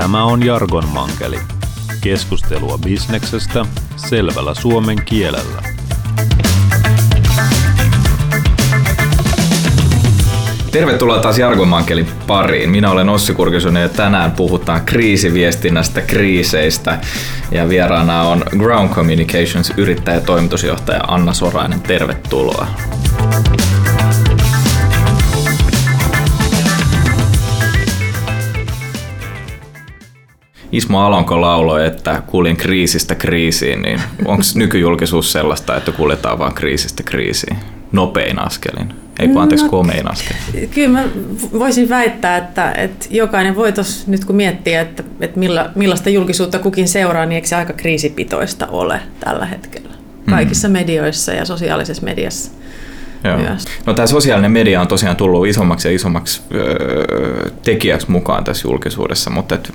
Tämä on Jargon Mankeli. Keskustelua bisneksestä selvällä suomen kielellä. Tervetuloa taas Jargon Mankelin pariin. Minä olen Ossi Kurkisunen ja tänään puhutaan kriisiviestinnästä, kriiseistä. Ja vieraana on Ground Communications yrittäjä ja toimitusjohtaja Anna Sorainen. Tervetuloa. Ismo Alonko lauloi, että kuulin kriisistä kriisiin, niin onko nykyjulkisuus sellaista, että kuljetaan vain kriisistä kriisiin nopein askelin? Ei kun anteeksi, no, komein askelin. Kyllä mä voisin väittää, että, että jokainen voi tuossa nyt kun miettii, että, että milla, millaista julkisuutta kukin seuraa, niin eikö se aika kriisipitoista ole tällä hetkellä? Kaikissa mm. medioissa ja sosiaalisessa mediassa. Joo. Myös. No tämä sosiaalinen media on tosiaan tullut isommaksi ja isommaksi öö, tekijäksi mukaan tässä julkisuudessa, mutta et,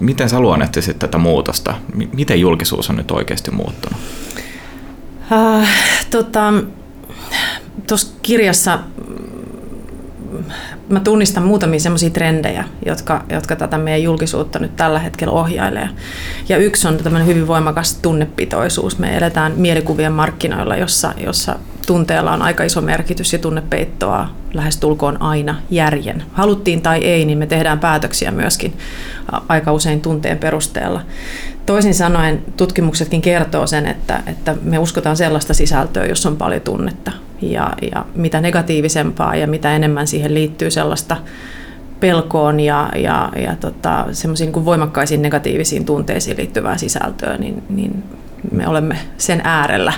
miten sä luonnehtisit tätä muutosta? Miten julkisuus on nyt oikeasti muuttunut? Uh, tota, Tuossa kirjassa mä tunnistan muutamia semmoisia trendejä, jotka, jotka tätä meidän julkisuutta nyt tällä hetkellä ohjailee. Ja yksi on tämmöinen hyvin voimakas tunnepitoisuus. Me eletään mielikuvien markkinoilla, jossa, jossa tunteella on aika iso merkitys ja tunne peittoa lähestulkoon aina järjen. Haluttiin tai ei, niin me tehdään päätöksiä myöskin aika usein tunteen perusteella. Toisin sanoen tutkimuksetkin kertoo sen, että, että me uskotaan sellaista sisältöä, jossa on paljon tunnetta. Ja, ja mitä negatiivisempaa ja mitä enemmän siihen liittyy sellaista pelkoon ja, ja, ja tota, semmoisiin niin voimakkaisiin negatiivisiin tunteisiin liittyvää sisältöä, niin, niin me olemme sen äärellä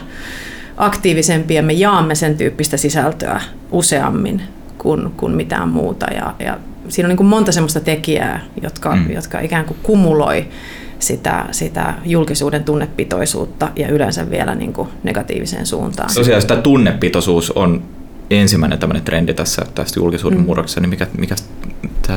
aktiivisempia ja me jaamme sen tyyppistä sisältöä useammin kuin, kuin mitään muuta. Ja, ja siinä on niin kuin monta semmoista tekijää, jotka, mm. jotka ikään kuin kumuloi sitä, sitä julkisuuden tunnepitoisuutta ja yleensä vielä niin kuin negatiiviseen suuntaan. Tosiaan sitä tunnepitoisuus on ensimmäinen tämmöinen trendi tässä tästä julkisuuden mm. murroksessa, niin mikä, mikä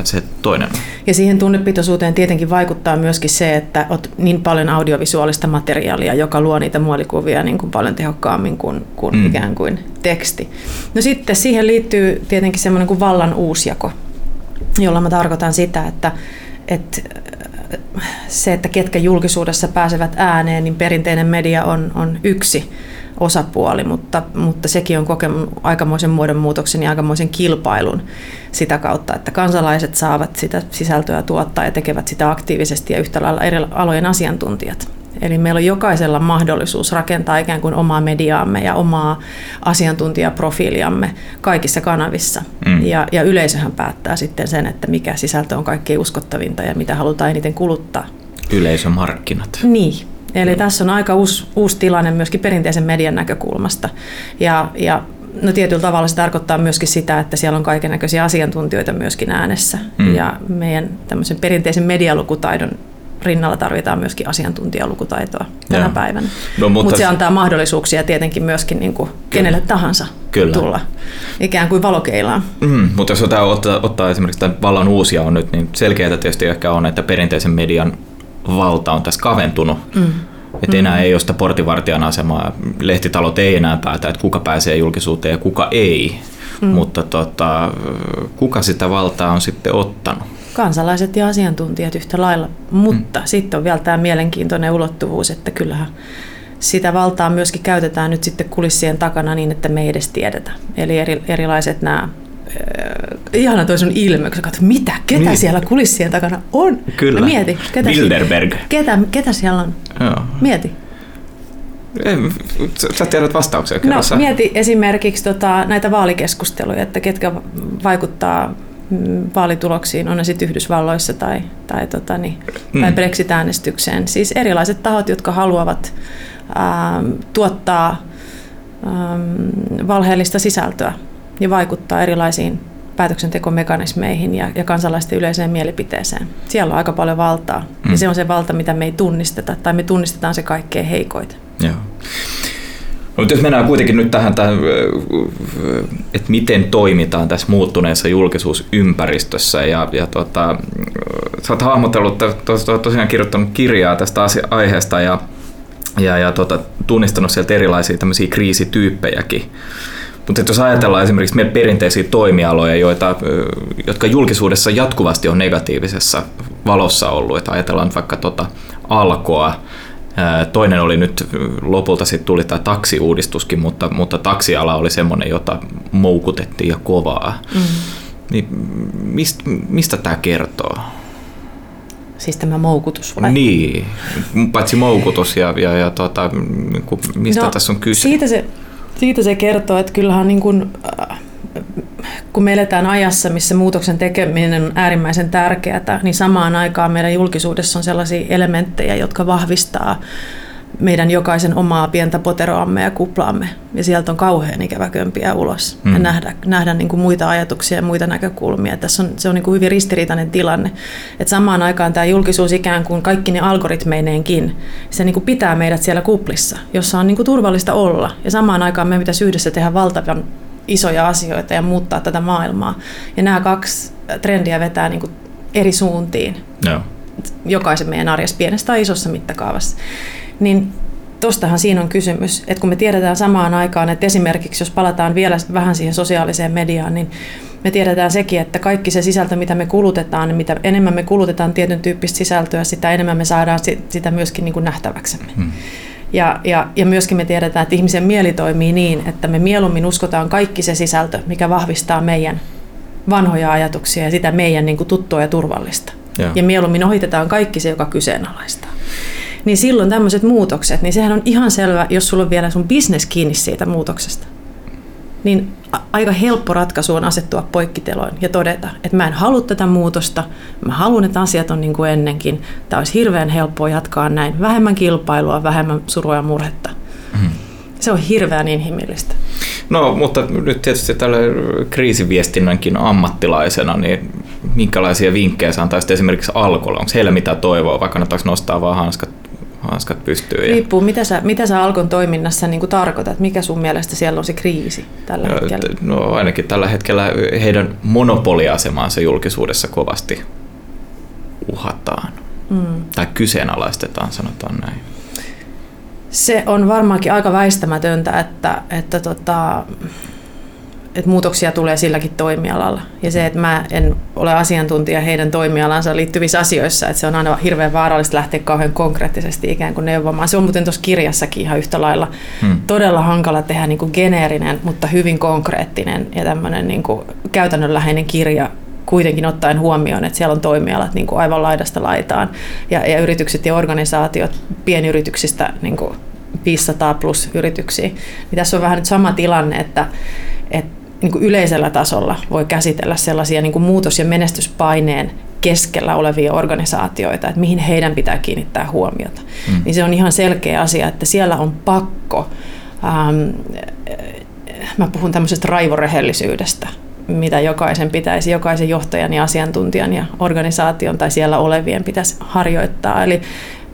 se toinen? Ja siihen tunnepitoisuuteen tietenkin vaikuttaa myöskin se, että on niin paljon audiovisuaalista materiaalia, joka luo niitä muolikuvia niin kuin paljon tehokkaammin kuin, kuin mm. ikään kuin teksti. No sitten siihen liittyy tietenkin semmoinen kuin vallan uusjako, jolla mä tarkoitan sitä, että, että se, että ketkä julkisuudessa pääsevät ääneen, niin perinteinen media on, on yksi osapuoli, mutta, mutta sekin on kokenut aikamoisen muodonmuutoksen ja aikamoisen kilpailun sitä kautta, että kansalaiset saavat sitä sisältöä tuottaa ja tekevät sitä aktiivisesti ja yhtä lailla eri alojen asiantuntijat. Eli meillä on jokaisella mahdollisuus rakentaa ikään kuin omaa mediaamme ja omaa asiantuntijaprofiiliamme kaikissa kanavissa. Mm. Ja, ja yleisöhän päättää sitten sen, että mikä sisältö on kaikkein uskottavinta ja mitä halutaan eniten kuluttaa. Yleisömarkkinat. Niin, Eli tässä on aika uusi, uusi tilanne myöskin perinteisen median näkökulmasta. Ja, ja no tietyllä tavalla se tarkoittaa myöskin sitä, että siellä on kaikenlaisia asiantuntijoita myöskin äänessä. Mm. Ja meidän tämmöisen perinteisen medialukutaidon rinnalla tarvitaan myöskin asiantuntijalukutaitoa tänä Joo. päivänä. No, mutta Mut se antaa mahdollisuuksia tietenkin myöskin niin kuin kenelle tahansa Kyllä. tulla ikään kuin valokeilaan. Mm, mutta jos ottaa, ottaa, ottaa esimerkiksi tämän vallan uusia on nyt, niin selkeää tietysti ehkä on, että perinteisen median valta on tässä kaventunut. Mm. Että enää mm. ei ole sitä portivartijan asemaa. Lehtitalot ei enää päätä, että kuka pääsee julkisuuteen ja kuka ei. Mm. Mutta tota, kuka sitä valtaa on sitten ottanut? Kansalaiset ja asiantuntijat yhtä lailla. Mutta mm. sitten on vielä tämä mielenkiintoinen ulottuvuus, että kyllähän sitä valtaa myöskin käytetään nyt sitten kulissien takana niin, että me ei edes tiedetä. Eli eri, erilaiset nämä ihana toi sun ilme, kun sä katsot, mitä, ketä niin. siellä kulissien takana on. Kyllä. Mieti. Ketä Bilderberg. Ketä, ketä siellä on? Joo. Mieti. Ei, sä tiedät vastauksia No, mieti esimerkiksi tota, näitä vaalikeskusteluja, että ketkä vaikuttaa mm, vaalituloksiin, on ne sitten Yhdysvalloissa tai, tai, tota, niin, mm. tai Brexit-äänestykseen. Siis erilaiset tahot, jotka haluavat ähm, tuottaa ähm, valheellista sisältöä ja vaikuttaa erilaisiin päätöksentekomekanismeihin ja, ja kansalaisten yleiseen mielipiteeseen. Siellä on aika paljon valtaa mm. ja se on se valta, mitä me ei tunnisteta tai me tunnistetaan se kaikkein heikoit. Joo. No, mutta jos mennään kuitenkin nyt tähän, tähän, että miten toimitaan tässä muuttuneessa julkisuusympäristössä ja, ja tota, sä oot hahmotellut, tos, tosiaan kirjoittanut kirjaa tästä aiheesta ja, ja, ja tota, tunnistanut sieltä erilaisia tämmöisiä kriisityyppejäkin. Mutta jos ajatellaan esimerkiksi meidän perinteisiä toimialoja, joita, jotka julkisuudessa jatkuvasti on negatiivisessa valossa ollut, että ajatellaan vaikka tota alkoa, Toinen oli nyt, lopulta sitten tuli tämä taksiuudistuskin, mutta, mutta taksiala oli semmoinen, jota moukutettiin ja kovaa. Mm. Niin mistä, mistä tämä kertoo? Siis tämä moukutus vai? Niin, paitsi moukutus ja, ja, ja tuota, mistä no, tässä on kyse? Siitä se, siitä se kertoo, että kyllähän niin kuin, äh, kun me eletään ajassa, missä muutoksen tekeminen on äärimmäisen tärkeää, niin samaan aikaan meidän julkisuudessa on sellaisia elementtejä, jotka vahvistaa meidän jokaisen omaa pientä poteroamme ja kuplaamme. Ja sieltä on kauhean ikävä kömpiä ulos mm. ja nähdä, nähdä niin kuin muita ajatuksia ja muita näkökulmia. Tässä on, se on niin kuin hyvin ristiriitainen tilanne. Et samaan aikaan tämä julkisuus ikään kuin kaikki ne algoritmeineenkin, se niin kuin pitää meidät siellä kuplissa, jossa on niin kuin turvallista olla. Ja samaan aikaan me pitäisi yhdessä tehdä valtavan isoja asioita ja muuttaa tätä maailmaa. Ja nämä kaksi trendiä vetää niin kuin eri suuntiin. No. Jokaisen meidän arjessa pienestä tai isossa mittakaavassa. Niin tostahan siinä on kysymys, että kun me tiedetään samaan aikaan, että esimerkiksi jos palataan vielä vähän siihen sosiaaliseen mediaan, niin me tiedetään sekin, että kaikki se sisältö, mitä me kulutetaan, niin mitä enemmän me kulutetaan tietyn tyyppistä sisältöä, sitä enemmän me saadaan sitä myöskin niin kuin nähtäväksemme. Hmm. Ja, ja, ja myöskin me tiedetään, että ihmisen mieli toimii niin, että me mieluummin uskotaan kaikki se sisältö, mikä vahvistaa meidän vanhoja ajatuksia ja sitä meidän niin kuin tuttua ja turvallista. Ja. ja mieluummin ohitetaan kaikki se, joka kyseenalaistaa. Niin silloin tämmöiset muutokset, niin sehän on ihan selvä, jos sulla on vielä sun bisnes kiinni siitä muutoksesta niin aika helppo ratkaisu on asettua poikkiteloin ja todeta, että mä en halua tätä muutosta, mä haluan, että asiat on niin kuin ennenkin. Tämä olisi hirveän helppoa jatkaa näin. Vähemmän kilpailua, vähemmän surua ja murhetta. Mm. Se on hirveän inhimillistä. No, mutta nyt tietysti tällä kriisiviestinnänkin ammattilaisena, niin minkälaisia vinkkejä sä antaisit esimerkiksi alkolle? Onko heillä mitä toivoa, vaikka ne nostaa vaan hanskat hanskat pystyy. Riippuu, ja... mitä sä, mitä sä Alkon toiminnassa niin tarkoitat, mikä sun mielestä siellä on se kriisi tällä no, hetkellä? No ainakin tällä hetkellä heidän monopoliasemaansa julkisuudessa kovasti uhataan. Mm. Tai kyseenalaistetaan, sanotaan näin. Se on varmaankin aika väistämätöntä, että, että tota, että muutoksia tulee silläkin toimialalla. Ja se, että mä en ole asiantuntija heidän toimialansa liittyvissä asioissa, että se on aina hirveän vaarallista lähteä kauhean konkreettisesti ikään kuin neuvomaan. Se on muuten tuossa kirjassakin ihan yhtä lailla hmm. todella hankala tehdä niin kuin geneerinen, mutta hyvin konkreettinen ja tämmöinen niin kuin käytännönläheinen kirja kuitenkin ottaen huomioon, että siellä on toimialat niin kuin aivan laidasta laitaan ja, ja yritykset ja organisaatiot pienyrityksistä niin kuin 500 plus yrityksiä. Niin tässä on vähän nyt sama tilanne, että, että niin kuin yleisellä tasolla voi käsitellä sellaisia niin kuin muutos- ja menestyspaineen keskellä olevia organisaatioita, että mihin heidän pitää kiinnittää huomiota. Mm. Niin se on ihan selkeä asia, että siellä on pakko, ähm, mä puhun tämmöisestä raivorehellisyydestä, mitä jokaisen pitäisi, jokaisen johtajan ja asiantuntijan ja organisaation tai siellä olevien pitäisi harjoittaa. Eli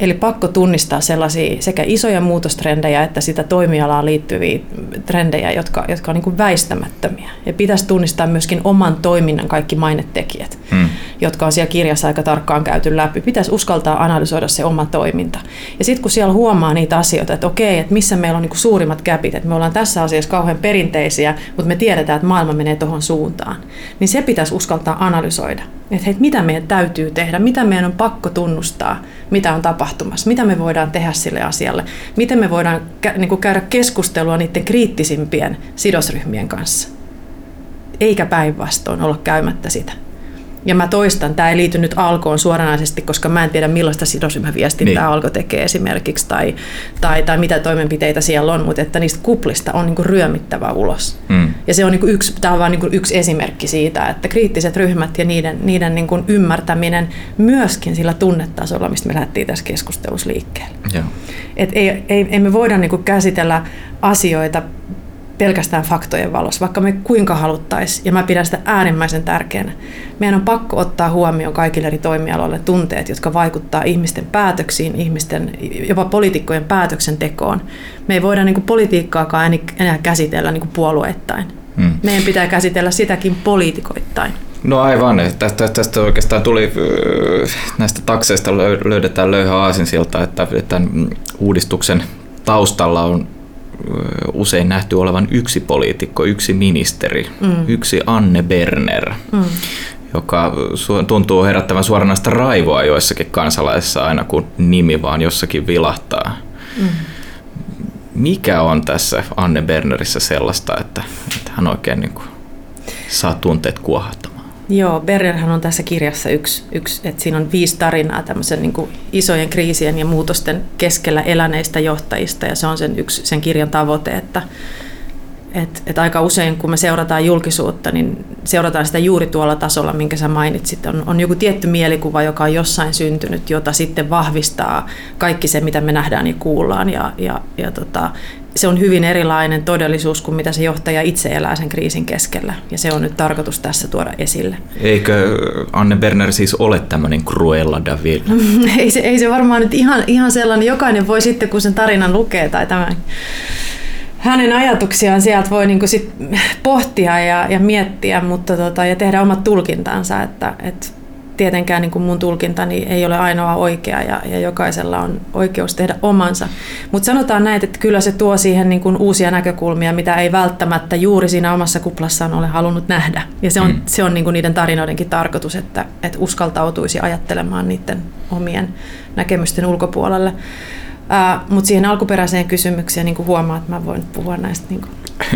Eli pakko tunnistaa sellaisia sekä isoja muutostrendejä että sitä toimialaan liittyviä trendejä, jotka, jotka on niin väistämättömiä. Ja pitäisi tunnistaa myöskin oman toiminnan kaikki mainetekijät, hmm. Jotka on siellä kirjassa aika tarkkaan käyty läpi. Pitäisi uskaltaa analysoida se oma toiminta. Ja sitten kun siellä huomaa niitä asioita, että okei, että missä meillä on niin kuin suurimmat käpit, että me ollaan tässä asiassa kauhean perinteisiä, mutta me tiedetään, että maailma menee tuohon suuntaan, niin se pitäisi uskaltaa analysoida. Että hei, mitä meidän täytyy tehdä, mitä meidän on pakko tunnustaa, mitä on tapahtumassa, mitä me voidaan tehdä sille asialle, miten me voidaan niin kuin käydä keskustelua niiden kriittisimpien sidosryhmien kanssa, eikä päinvastoin olla käymättä sitä. Ja mä toistan, tämä ei liity nyt alkoon suoranaisesti, koska mä en tiedä millaista sidosryhmäviestintää niin. alko tekee esimerkiksi tai, tai, tai mitä toimenpiteitä siellä on, mutta että niistä kuplista on niinku ryömittävä ulos. Mm. Ja se on niinku yksi, tämä on vain niinku yksi esimerkki siitä, että kriittiset ryhmät ja niiden, niiden niinku ymmärtäminen myöskin sillä tunnetasolla, mistä me lähdettiin tässä keskustelussa liikkeelle. Joo. Et ei, ei, ei me voida niinku käsitellä asioita pelkästään faktojen valossa, vaikka me kuinka haluttaisiin, ja mä pidän sitä äärimmäisen tärkeänä. Meidän on pakko ottaa huomioon kaikille eri toimialoille tunteet, jotka vaikuttaa ihmisten päätöksiin, ihmisten, jopa poliitikkojen päätöksentekoon. Me ei voida niin kuin politiikkaakaan enää käsitellä niin kuin puolueittain. Hmm. Meidän pitää käsitellä sitäkin poliitikoittain. No aivan, tästä, tästä oikeastaan tuli, näistä takseista löydetään löyhä aasinsilta, että tämän uudistuksen taustalla on usein nähty olevan yksi poliitikko, yksi ministeri, mm. yksi Anne Berner, mm. joka tuntuu herättävän suoranaista raivoa joissakin kansalaisissa aina kun nimi vaan jossakin vilahtaa. Mm. Mikä on tässä Anne Bernerissä sellaista, että, että hän oikein niin kuin saa tunteet kuohattamaan? Joo, Bernerhän on tässä kirjassa yksi, yksi että siinä on viisi tarinaa tämmöisen niin isojen kriisien ja muutosten keskellä eläneistä johtajista ja se on sen yksi sen kirjan tavoite, että, et, et aika usein, kun me seurataan julkisuutta, niin seurataan sitä juuri tuolla tasolla, minkä sä mainitsit. On, on joku tietty mielikuva, joka on jossain syntynyt, jota sitten vahvistaa kaikki se, mitä me nähdään ja kuullaan. Ja, ja, ja tota, se on hyvin erilainen todellisuus kuin mitä se johtaja itse elää sen kriisin keskellä. Ja se on nyt tarkoitus tässä tuoda esille. Eikö Anne Berner siis ole tämmöinen Cruella David? ei, se, ei se varmaan nyt ihan, ihan sellainen. Jokainen voi sitten, kun sen tarinan lukee tai tämän hänen ajatuksiaan sieltä voi niinku sit pohtia ja, ja miettiä mutta tota, ja tehdä omat tulkintansa, että et tietenkään niin mun tulkintani ei ole ainoa oikea ja, ja jokaisella on oikeus tehdä omansa. Mutta sanotaan näin, että kyllä se tuo siihen niin uusia näkökulmia, mitä ei välttämättä juuri siinä omassa kuplassaan ole halunnut nähdä. Ja se on, mm. se on niin niiden tarinoidenkin tarkoitus, että, että uskaltautuisi ajattelemaan niiden omien näkemysten ulkopuolelle. Uh, Mutta siihen alkuperäiseen kysymykseen niin huomaa, että mä voin puhua näistä niin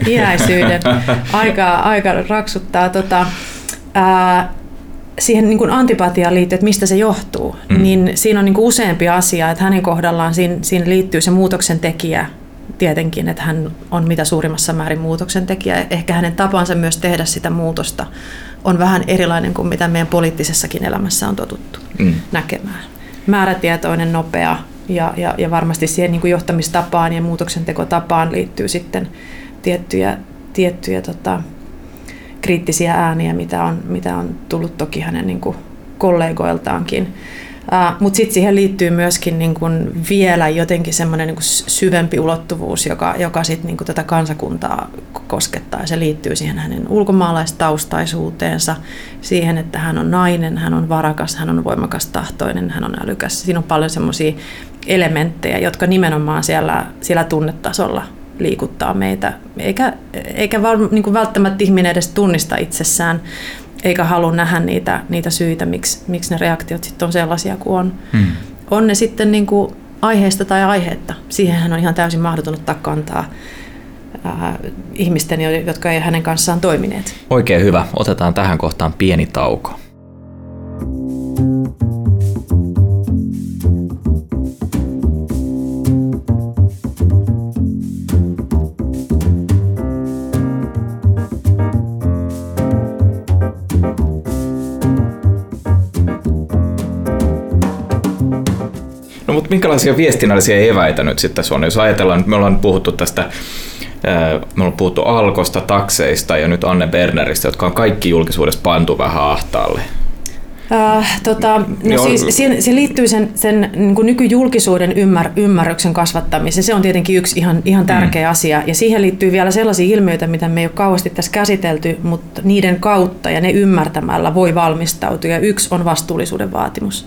iäisyyden. Aika, aika raksuttaa. Tota, uh, siihen niin antipatiaan liittyy, että mistä se johtuu, mm. niin siinä on niin useampi asia, että hänen kohdallaan siinä, siinä liittyy se muutoksen tekijä tietenkin, että hän on mitä suurimmassa määrin muutoksen tekijä. Ehkä hänen tapansa myös tehdä sitä muutosta on vähän erilainen kuin mitä meidän poliittisessakin elämässä on totuttu mm. näkemään. Määrätietoinen, nopea, ja, ja, ja varmasti siihen niin kuin johtamistapaan ja muutoksentekotapaan liittyy sitten tiettyjä, tiettyjä tota, kriittisiä ääniä, mitä on, mitä on tullut toki hänen niin kuin kollegoiltaankin. Uh, Mutta sitten siihen liittyy myöskin niin kun vielä jotenkin semmoinen niin syvempi ulottuvuus, joka, joka sitten niin tätä kansakuntaa koskettaa. Ja se liittyy siihen hänen ulkomaalaistaustaisuuteensa, siihen, että hän on nainen, hän on varakas, hän on voimakas tahtoinen, hän on älykäs. Siinä on paljon semmoisia elementtejä, jotka nimenomaan siellä, siellä tunnetasolla liikuttaa meitä, eikä, eikä val, niin kuin välttämättä ihminen edes tunnista itsessään, eikä halua nähdä niitä, niitä syitä, miksi, miksi ne reaktiot sitten on sellaisia kuin on. Hmm. On ne sitten niin kuin aiheesta tai aiheetta. Siihenhän on ihan täysin mahdoton ottaa kantaa äh, ihmisten, jotka ei hänen kanssaan toimineet. Oikein hyvä. Otetaan tähän kohtaan pieni tauko. Minkälaisia viestinnällisiä eväitä nyt sitten on? Jos ajatellaan, että me ollaan puhuttu tästä me ollaan puhuttu Alkosta, takseista ja nyt Anne Berneristä, jotka on kaikki julkisuudessa pantu vähän ahtaalle. Äh, tota, no siis, se, se liittyy sen, sen niin kuin nykyjulkisuuden ymmär, ymmärryksen kasvattamiseen. Se on tietenkin yksi ihan, ihan tärkeä mm. asia. Ja siihen liittyy vielä sellaisia ilmiöitä, mitä me ei ole kauheasti tässä käsitelty, mutta niiden kautta ja ne ymmärtämällä voi valmistautua. Ja yksi on vastuullisuuden vaatimus.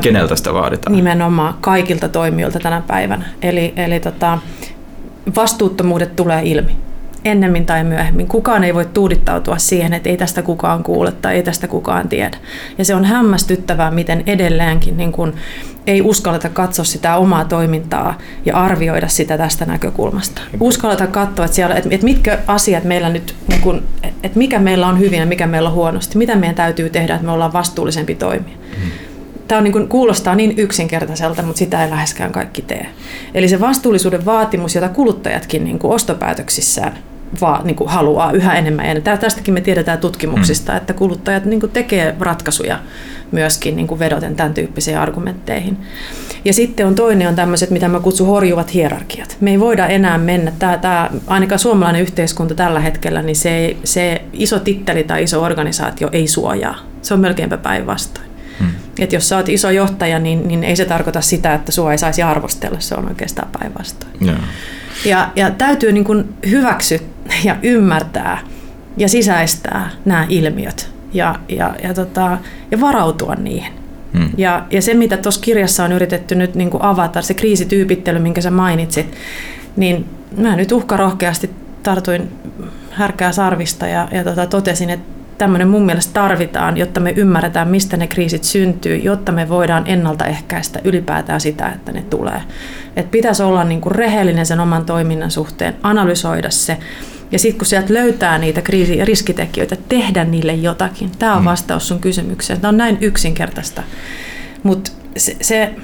Keneltä sitä vaaditaan? Nimenomaan kaikilta toimijoilta tänä päivänä. Eli, eli tota, vastuuttomuudet tulee ilmi ennemmin tai myöhemmin. Kukaan ei voi tuudittautua siihen, että ei tästä kukaan kuule tai ei tästä kukaan tiedä. Ja se on hämmästyttävää, miten edelleenkin niin kun ei uskalleta katsoa sitä omaa toimintaa ja arvioida sitä tästä näkökulmasta. Uskalleta katsoa, että, siellä, että mitkä asiat meillä nyt, niin kun, että mikä meillä on hyvin ja mikä meillä on huonosti, mitä meidän täytyy tehdä, että me ollaan vastuullisempi toimia. Hmm tämä on niin kuin, kuulostaa niin yksinkertaiselta, mutta sitä ei läheskään kaikki tee. Eli se vastuullisuuden vaatimus, jota kuluttajatkin niin kuin ostopäätöksissään vaan niin kuin haluaa yhä enemmän. Ja tästäkin me tiedetään tutkimuksista, mm. että kuluttajat niin kuin tekee ratkaisuja myöskin niin kuin vedoten tämän tyyppisiin argumentteihin. Ja sitten on toinen on tämmöiset, mitä mä kutsun horjuvat hierarkiat. Me ei voida enää mennä, tämä, tämä, ainakaan suomalainen yhteiskunta tällä hetkellä, niin se, se iso titteli tai iso organisaatio ei suojaa. Se on melkeinpä päinvastoin. Että jos sä oot iso johtaja, niin, niin ei se tarkoita sitä, että sua ei saisi arvostella, se on oikeastaan päinvastoin. Yeah. Ja, ja täytyy niin kuin hyväksyä ja ymmärtää ja sisäistää nämä ilmiöt ja, ja, ja, tota, ja varautua niihin. Hmm. Ja, ja se, mitä tuossa kirjassa on yritetty nyt niin kuin avata, se kriisityypittely, minkä sä mainitsit, niin mä nyt uhkarohkeasti tartuin härkää sarvista ja, ja tota, totesin, että tämmöinen mun mielestä tarvitaan, jotta me ymmärretään, mistä ne kriisit syntyy, jotta me voidaan ennaltaehkäistä ylipäätään sitä, että ne tulee. Et pitäisi olla niin kuin rehellinen sen oman toiminnan suhteen, analysoida se, ja sitten kun sieltä löytää niitä kriisi- ja riskitekijöitä, tehdä niille jotakin. Tämä on mm. vastaus sun kysymykseen. Tämä on näin yksinkertaista. Mutta se, se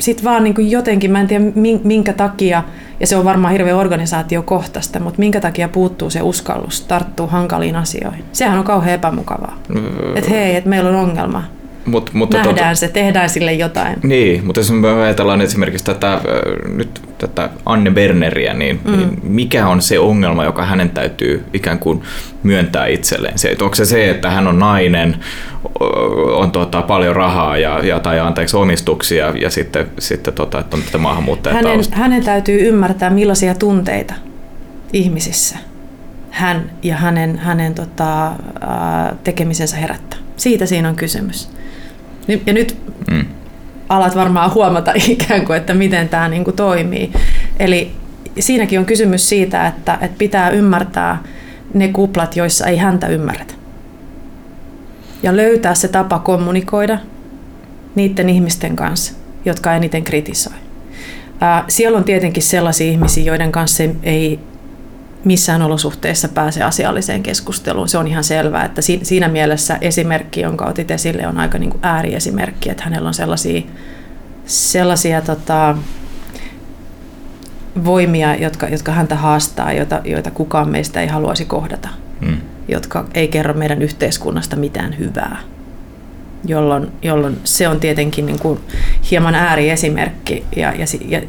sitten vaan niin jotenkin, mä en tiedä minkä takia, ja se on varmaan hirveän organisaatiokohtaista, mutta minkä takia puuttuu se uskallus tarttuu hankaliin asioihin. Sehän on kauhean epämukavaa. Mm. Että hei, että meillä on ongelma Mut, mutta Nähdään tota, se, tehdään sille jotain. Niin, mutta jos me ajatellaan esimerkiksi tätä, nyt tätä Anne Berneriä, niin, mm. niin mikä on se ongelma, joka hänen täytyy ikään kuin myöntää itselleen? Se, onko se se, että hän on nainen, on tota, paljon rahaa ja, ja, tai anteeksi omistuksia ja sitten, sitten tota, että on tätä hänen, hänen täytyy ymmärtää, millaisia tunteita ihmisissä hän ja hänen, hänen tota, tekemisensä herättää. Siitä siinä on kysymys. Ja nyt mm. Alat varmaan huomata ikään kuin, että miten tämä niin kuin toimii. Eli siinäkin on kysymys siitä, että, että pitää ymmärtää ne kuplat, joissa ei häntä ymmärretä. Ja löytää se tapa kommunikoida niiden ihmisten kanssa, jotka eniten kritisoi. Siellä on tietenkin sellaisia ihmisiä, joiden kanssa ei missään olosuhteissa pääse asialliseen keskusteluun. Se on ihan selvää, että siinä mielessä esimerkki, jonka otit esille, on aika niin kuin ääriesimerkki, että hänellä on sellaisia, sellaisia tota, voimia, jotka, jotka häntä haastaa, joita, joita kukaan meistä ei haluaisi kohdata, hmm. jotka ei kerro meidän yhteiskunnasta mitään hyvää. Jolloin, jolloin se on tietenkin niin kuin hieman ääriesimerkki ja, ja, ja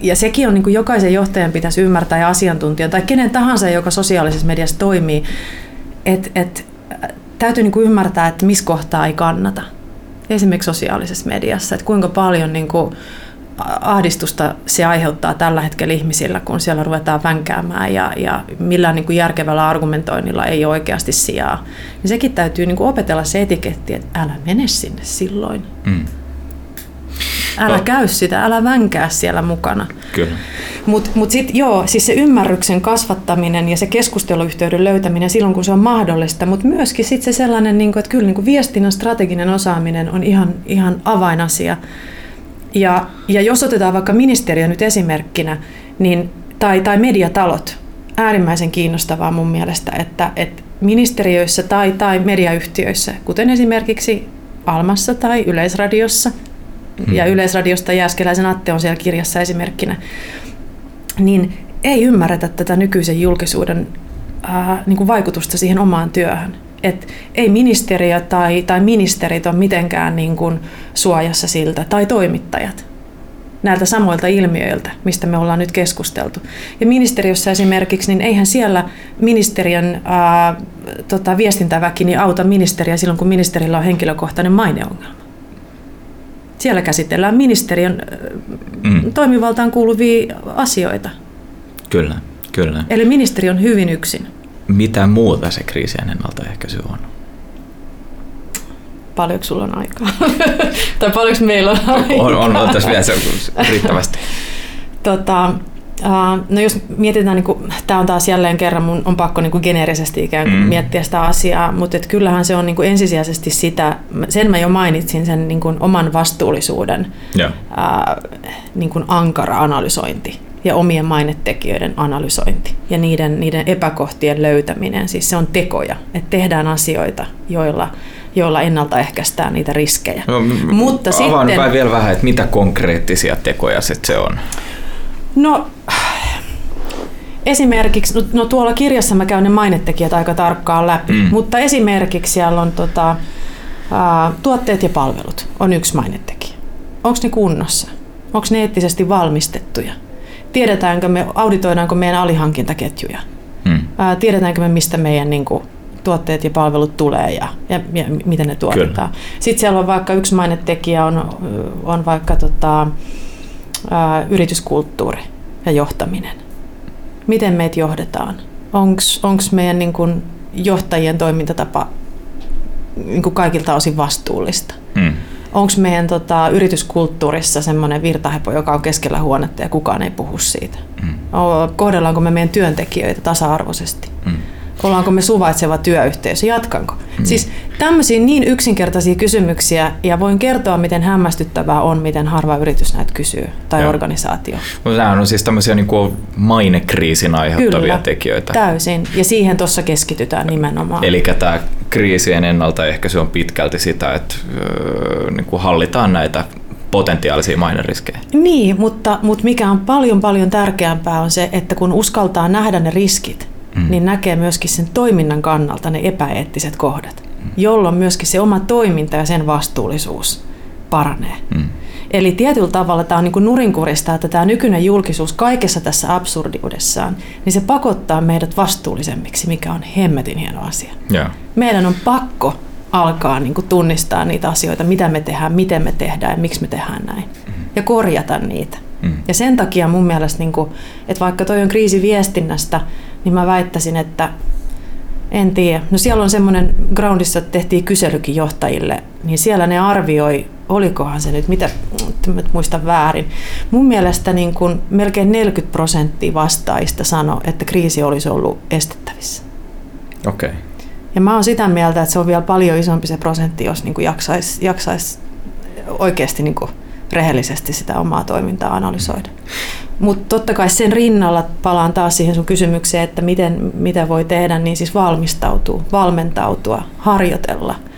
ja sekin on niin kuin jokaisen johtajan pitäisi ymmärtää ja asiantuntijan tai kenen tahansa, joka sosiaalisessa mediassa toimii, että et, täytyy niin kuin ymmärtää, että missä kohtaa ei kannata. Esimerkiksi sosiaalisessa mediassa, että kuinka paljon niin kuin ahdistusta se aiheuttaa tällä hetkellä ihmisillä, kun siellä ruvetaan vänkäämään ja, ja millään niin kuin järkevällä argumentoinnilla ei ole oikeasti sijaa. Niin sekin täytyy niin kuin opetella se etiketti, että älä mene sinne silloin. Mm. Älä no. käy sitä, älä vänkää siellä mukana. Kyllä. Mutta mut sitten joo, siis se ymmärryksen kasvattaminen ja se keskusteluyhteyden löytäminen silloin, kun se on mahdollista, mutta myöskin sitten se sellainen, niin kuin, että kyllä niin kuin viestinnän strateginen osaaminen on ihan, ihan avainasia. Ja, ja jos otetaan vaikka ministeriö nyt esimerkkinä, niin, tai, tai mediatalot, äärimmäisen kiinnostavaa mun mielestä, että, että ministeriöissä tai, tai mediayhtiöissä, kuten esimerkiksi Almassa tai Yleisradiossa – ja Yleisradiosta Jääskeläisen Atte on siellä kirjassa esimerkkinä, niin ei ymmärretä tätä nykyisen julkisuuden ää, niin kuin vaikutusta siihen omaan työhön. Et ei ministeriö tai, tai ministerit ole mitenkään niin kuin suojassa siltä, tai toimittajat näiltä samoilta ilmiöiltä, mistä me ollaan nyt keskusteltu. Ja ministeriössä esimerkiksi, niin eihän siellä ministeriön ää, tota, viestintäväki niin auta ministeriä silloin, kun ministerillä on henkilökohtainen maineongelma. Siellä käsitellään ministeriön mm. toimivaltaan kuuluvia asioita. Kyllä, kyllä. Eli ministeri on hyvin yksin. Mitä muuta se kriisien ennaltaehkäisy on? Paljonko sulla on aikaa? tai paljonko meillä on aikaa? On, on, on tässä vielä se riittävästi. tota, No jos mietitään, niin kuin, tämä on taas jälleen kerran, mun on pakko niin kuin geneerisesti ikään kuin mm. miettiä sitä asiaa, mutta et kyllähän se on niin kuin ensisijaisesti sitä, sen mä jo mainitsin, sen niin kuin oman vastuullisuuden yeah. ää, niin kuin ankara analysointi ja omien mainetekijöiden analysointi ja niiden, niiden epäkohtien löytäminen. Siis se on tekoja, että tehdään asioita, joilla, joilla ennaltaehkäistään niitä riskejä. No, Mutta avaan sitten, vielä vähän, että mitä konkreettisia tekoja se on? No esimerkiksi, no, no tuolla kirjassa mä käyn ne mainetekijät aika tarkkaan läpi, mm. mutta esimerkiksi siellä on tota, ä, tuotteet ja palvelut on yksi mainetekijä. Onko ne kunnossa? Onko ne eettisesti valmistettuja? Tiedetäänkö me, auditoidaanko meidän alihankintaketjuja? Mm. Ä, tiedetäänkö me, mistä meidän niin kuin, tuotteet ja palvelut tulee ja, ja, ja miten ne tuotetaan. Kyllä. Sitten siellä on vaikka yksi mainetekijä on, on vaikka tota, ää, yrityskulttuuri ja johtaminen. Miten meitä johdetaan? Onko meidän niin kun, johtajien toimintatapa niin kun kaikilta osin vastuullista? Mm. Onko meidän tota, yrityskulttuurissa semmoinen virtahepo, joka on keskellä huonetta ja kukaan ei puhu siitä? Mm. Kohdellaanko me meidän työntekijöitä tasa-arvoisesti? Mm. Ollaanko me suvaitseva työyhteisö? Jatkanko? Mm. Siis tämmöisiä niin yksinkertaisia kysymyksiä, ja voin kertoa, miten hämmästyttävää on, miten harva yritys näitä kysyy, tai Joo. organisaatio. No, nämä on siis tämmöisiä niin kuin mainekriisin aiheuttavia Kyllä, tekijöitä. täysin. Ja siihen tuossa keskitytään nimenomaan. Eli tämä kriisien ennaltaehkäisy on pitkälti sitä, että öö, niin kuin hallitaan näitä potentiaalisia maineriskejä. Niin, mutta, mutta mikä on paljon paljon tärkeämpää on se, että kun uskaltaa nähdä ne riskit, mm. niin näkee myöskin sen toiminnan kannalta ne epäeettiset kohdat, mm. jolloin myöskin se oma toiminta ja sen vastuullisuus paranee. Mm. Eli tietyllä tavalla tämä on niin nurinkurista, että tämä nykyinen julkisuus kaikessa tässä absurdiudessaan, niin se pakottaa meidät vastuullisemmiksi, mikä on hemmetin hieno asia. Yeah. Meidän on pakko alkaa niin kuin tunnistaa niitä asioita, mitä me tehdään, miten me tehdään ja miksi me tehdään näin. Mm-hmm. Ja korjata niitä. Mm. Ja sen takia mun mielestä, niin kuin, että vaikka toi on kriisi viestinnästä, niin mä väittäisin, että en tiedä. No siellä on semmoinen, Groundissa tehtiin kyselykin johtajille, niin siellä ne arvioi, olikohan se nyt, mitä, muista väärin. Mun mielestä niin kuin melkein 40 prosenttia vastaajista sanoi, että kriisi olisi ollut estettävissä. Okei. Okay. Ja mä oon sitä mieltä, että se on vielä paljon isompi se prosentti, jos niin jaksaisi jaksaisi oikeasti niin kuin rehellisesti sitä omaa toimintaa analysoida. Mutta totta kai sen rinnalla palaan taas siihen sun kysymykseen, että miten, mitä voi tehdä, niin siis valmistautua, valmentautua, harjoitella –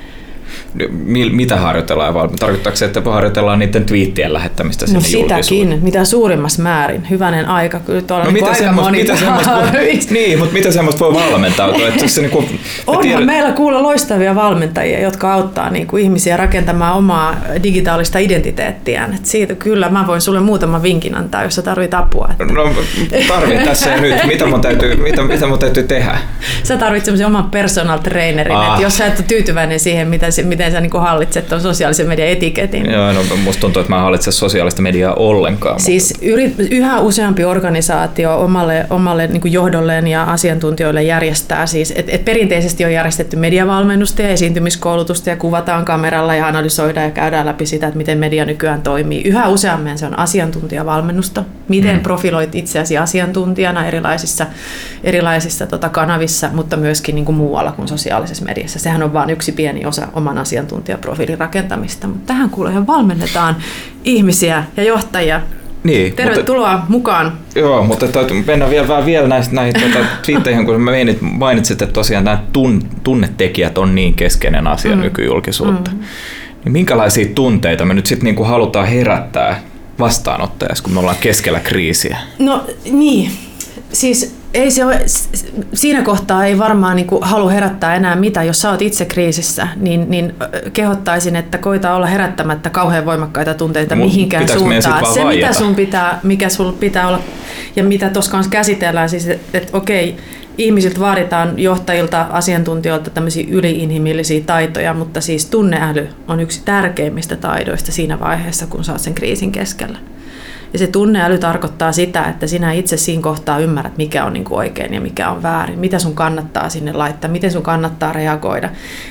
mitä harjoitellaan? Tarkoittaako se, että harjoitellaan niiden twiittien lähettämistä sinne No sitäkin, mitä suurimmassa määrin. Hyvänen aika kyllä tuolla no, niin mitä aika moni mitä semmoista voi, Niin, mutta mitä semmoista voi valmentautua? Että se, niin kuin, Onhan tiedät... meillä kuulla loistavia valmentajia, jotka auttaa niin kuin ihmisiä rakentamaan omaa digitaalista identiteettiään. Et siitä kyllä, mä voin sulle muutaman vinkin antaa, jos sä tarvit apua. Että... No tarvit tässä ja nyt. Mitä mun täytyy, mitä, mitä mun täytyy tehdä? Sä tarvitset semmoisen oman personal trainerin, ah. että jos sä et ole tyytyväinen siihen, mitä, miten sä niin kuin hallitset tuon sosiaalisen median etiketin. Joo, no musta tuntuu, että mä en hallitse sosiaalista mediaa ollenkaan. Siis yrit, yhä useampi organisaatio omalle, omalle niin kuin johdolleen ja asiantuntijoille järjestää siis, että et perinteisesti on järjestetty mediavalmennusta ja esiintymiskoulutusta ja kuvataan kameralla ja analysoidaan ja käydään läpi sitä, että miten media nykyään toimii. Yhä useammin se on asiantuntijavalmennusta, miten mm. profiloit itseäsi asiantuntijana erilaisissa, erilaisissa tota, kanavissa, mutta myöskin niin kuin muualla kuin sosiaalisessa mediassa. Sehän on vain yksi pieni osa oman asiantuntijaprofiilin rakentamista, mutta tähän kuulee valmennetaan ihmisiä ja johtajia niin, Tervetuloa mutta, mukaan. Joo, mutta mennään vielä, vähän vielä näihin, näihin tuota, twiitteihin, kun mainitsit, että tosiaan nämä tun, tunnetekijät on niin keskeinen asia mm. nykyjulkisuutta. Mm. Niin minkälaisia tunteita me nyt sitten niinku halutaan herättää vastaanottajassa, kun me ollaan keskellä kriisiä? No niin, siis ei se ole, siinä kohtaa ei varmaan niin halua herättää enää mitä. Jos sä oot itse kriisissä, niin, niin kehottaisin, että koita olla herättämättä kauhean voimakkaita tunteita Mut mihinkään suuntaan. Se, mitä sun pitää, mikä sul pitää olla, ja mitä tuossa kanssa käsitellään, siis että et, okei, ihmisiltä vaaditaan johtajilta, asiantuntijoilta tämmöisiä yliinhimillisiä taitoja, mutta siis tunneäly on yksi tärkeimmistä taidoista siinä vaiheessa, kun sä oot sen kriisin keskellä. Ja se tunneäly tarkoittaa sitä, että sinä itse siinä kohtaa ymmärrät, mikä on niin kuin oikein ja mikä on väärin, mitä sun kannattaa sinne laittaa, miten sun kannattaa reagoida.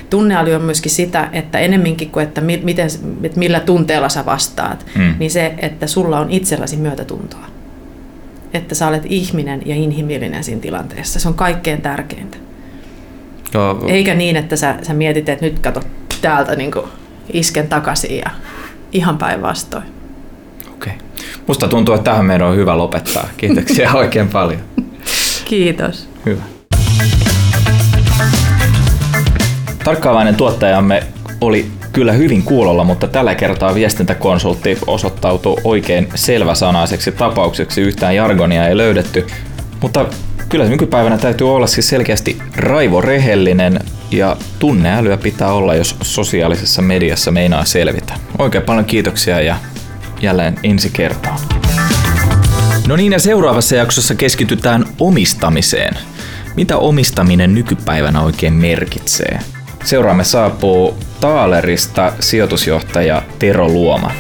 Tunneäly on myöskin sitä, että enemminkin kuin, että, miten, että millä tunteella sä vastaat, mm. niin se, että sulla on itselläsi myötätuntoa. Että sä olet ihminen ja inhimillinen siinä tilanteessa. Se on kaikkein tärkeintä. Joo. Eikä niin, että sä, sä mietit, että nyt kato täältä niin isken takaisin ja ihan päinvastoin. Musta tuntuu, että tähän meidän on hyvä lopettaa. Kiitoksia oikein paljon. Kiitos. Hyvä. Tarkkaavainen tuottajamme oli kyllä hyvin kuulolla, mutta tällä kertaa viestintäkonsultti osoittautui oikein selväsanaiseksi tapaukseksi. Yhtään jargonia ei löydetty, mutta kyllä nykypäivänä täytyy olla siis selkeästi raivorehellinen ja tunneälyä pitää olla, jos sosiaalisessa mediassa meinaa selvitä. Oikein paljon kiitoksia ja jälleen ensi kertaan. No niin, ja seuraavassa jaksossa keskitytään omistamiseen. Mitä omistaminen nykypäivänä oikein merkitsee? Seuraamme saapuu Taalerista sijoitusjohtaja Tero Luoma.